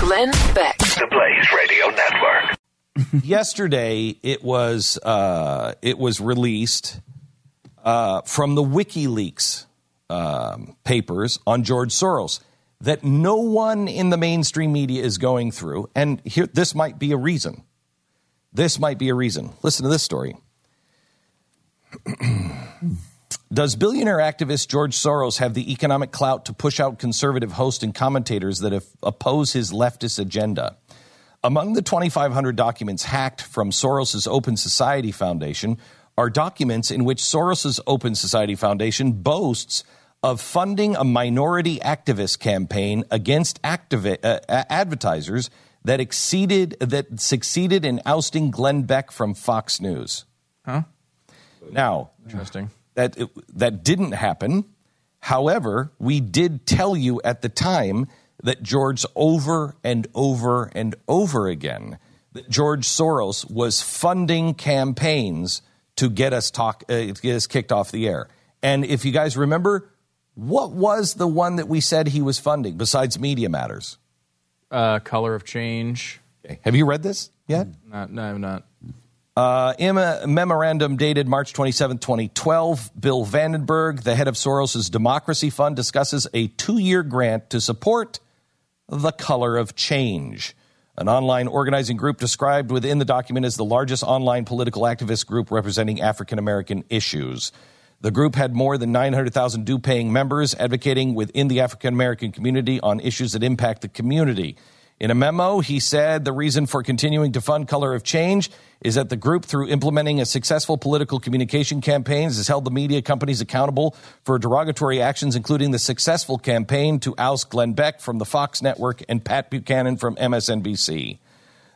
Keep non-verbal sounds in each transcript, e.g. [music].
Glenn Beck. The Blaze Radio Network. [laughs] yesterday it was uh, it was released uh, from the WikiLeaks um, papers on George Soros that no one in the mainstream media is going through, and here this might be a reason. This might be a reason. Listen to this story. [clears throat] Does billionaire activist George Soros have the economic clout to push out conservative hosts and commentators that have- oppose his leftist agenda? Among the 2,500 documents hacked from Soros's Open Society Foundation are documents in which Soros's Open Society Foundation boasts of funding a minority activist campaign against activi- uh, advertisers that exceeded that succeeded in ousting Glenn Beck from Fox News. Huh? Now, Interesting. That that didn't happen. However, we did tell you at the time that George over and over and over again that George Soros was funding campaigns to get us talk uh, to get us kicked off the air. And if you guys remember, what was the one that we said he was funding besides Media Matters? Uh, color of change. Okay. Have you read this yet? Not, no, I'm not. Uh, in a memorandum dated March 27, 2012, Bill Vandenberg, the head of Soros's Democracy Fund, discusses a two year grant to support the color of change, an online organizing group described within the document as the largest online political activist group representing African American issues. The group had more than 900,000 due paying members advocating within the African American community on issues that impact the community. In a memo, he said the reason for continuing to fund Color of Change is that the group, through implementing a successful political communication campaigns, has held the media companies accountable for derogatory actions, including the successful campaign to oust Glenn Beck from the Fox network and Pat Buchanan from MSNBC.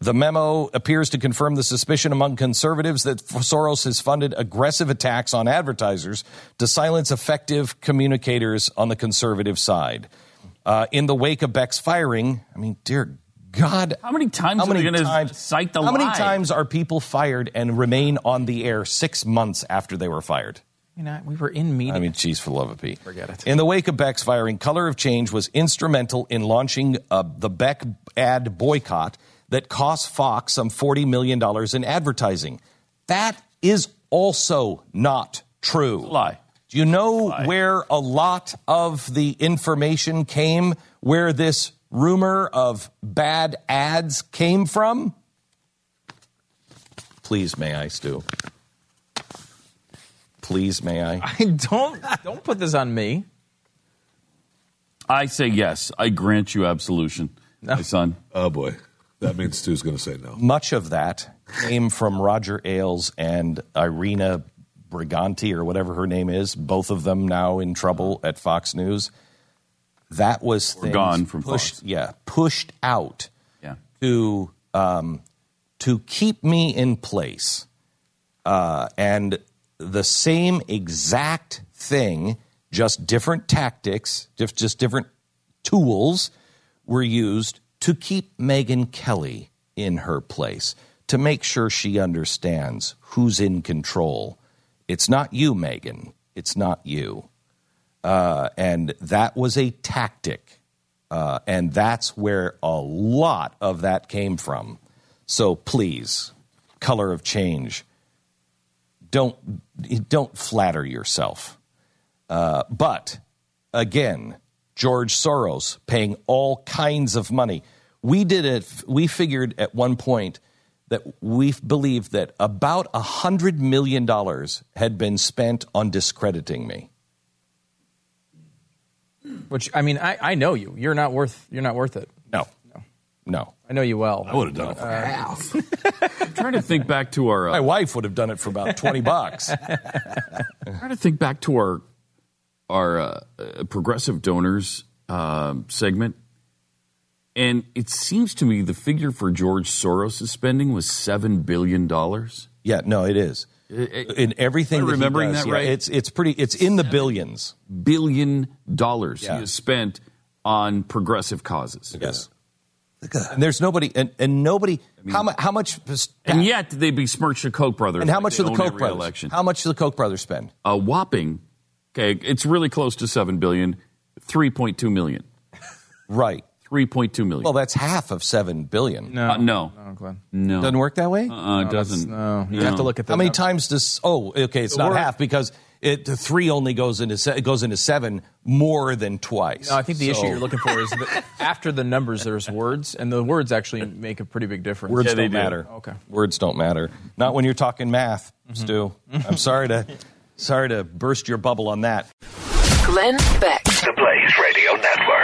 The memo appears to confirm the suspicion among conservatives that Soros has funded aggressive attacks on advertisers to silence effective communicators on the conservative side. Uh, in the wake of Beck's firing, I mean, dear God. How many times How are they gonna cite the How many times are people fired and remain on the air six months after they were fired? You know, we were in media. I mean, geez, for love of Pete. Forget it. In the wake of Beck's firing, Color of Change was instrumental in launching uh, the Beck ad boycott that cost Fox some $40 million in advertising. That is also not true. Lie. Do you know where a lot of the information came, where this rumor of bad ads came from? Please, may I, Stu? Please, may I? [laughs] I don't don't put this on me. I say yes. I grant you absolution, my son. Oh boy, that means Stu's going to say no. Much of that came from Roger Ailes and Irena Briganti, or whatever her name is, both of them now in trouble at Fox News. That was gone from pushed, Fox. yeah, pushed out Yeah. to um, to keep me in place, uh, and the same exact thing, just different tactics, just just different tools were used to keep Megyn Kelly in her place, to make sure she understands who's in control. It's not you, Megyn. It's not you. Uh, and that was a tactic. Uh, and that's where a lot of that came from. So please, color of change, don't, don't flatter yourself. Uh, but again, George Soros paying all kinds of money. We did it. We figured at one point that we believed that about a hundred million dollars had been spent on discrediting me. Which I mean, I, I know you. You're not worth. You're not worth it. No, no. no. I know you well. I would have done it for half. I'm [laughs] [laughs] trying to think back to our. My Uh, wife would have done it for about twenty [laughs] bucks. trying to think back to our our uh, uh, progressive donors um, segment. And it seems to me the figure for George Soros' spending was $7 billion. Yeah, no, it is. Uh, uh, in everything, Am I that he remembering does, that yeah, right? It's it's pretty. It's in the billions. Billion dollars Yeah. he has spent on progressive causes. Yes. And there's nobody, and, and nobody. how much? How much? And yet they besmirch the Koch brothers. and how like much they do the Koch every brothers? Election. How much do the Koch brothers spend? a whopping okay it's really close to 7 billion 3.2 million [laughs] Right. 3.2 million Well, that's half of seven billion. No, Uh, no. no, Glenn. no Doesn't work that way. uh, it doesn't No, you have to look at the. How many num- times does? Oh, okay, it's not word- half because it the three only goes into se- goes into seven more than twice. No, I think the issue you're looking for is that [laughs] after the numbers, there's words, and the words actually make a pretty big difference. Words Yeah, don't do. matter. Okay. Words don't matter. Not when you're talking math, Mm-hmm. Stu. I'm sorry to sorry to burst your bubble on that. Glenn Beck. The Blaze Radio Network.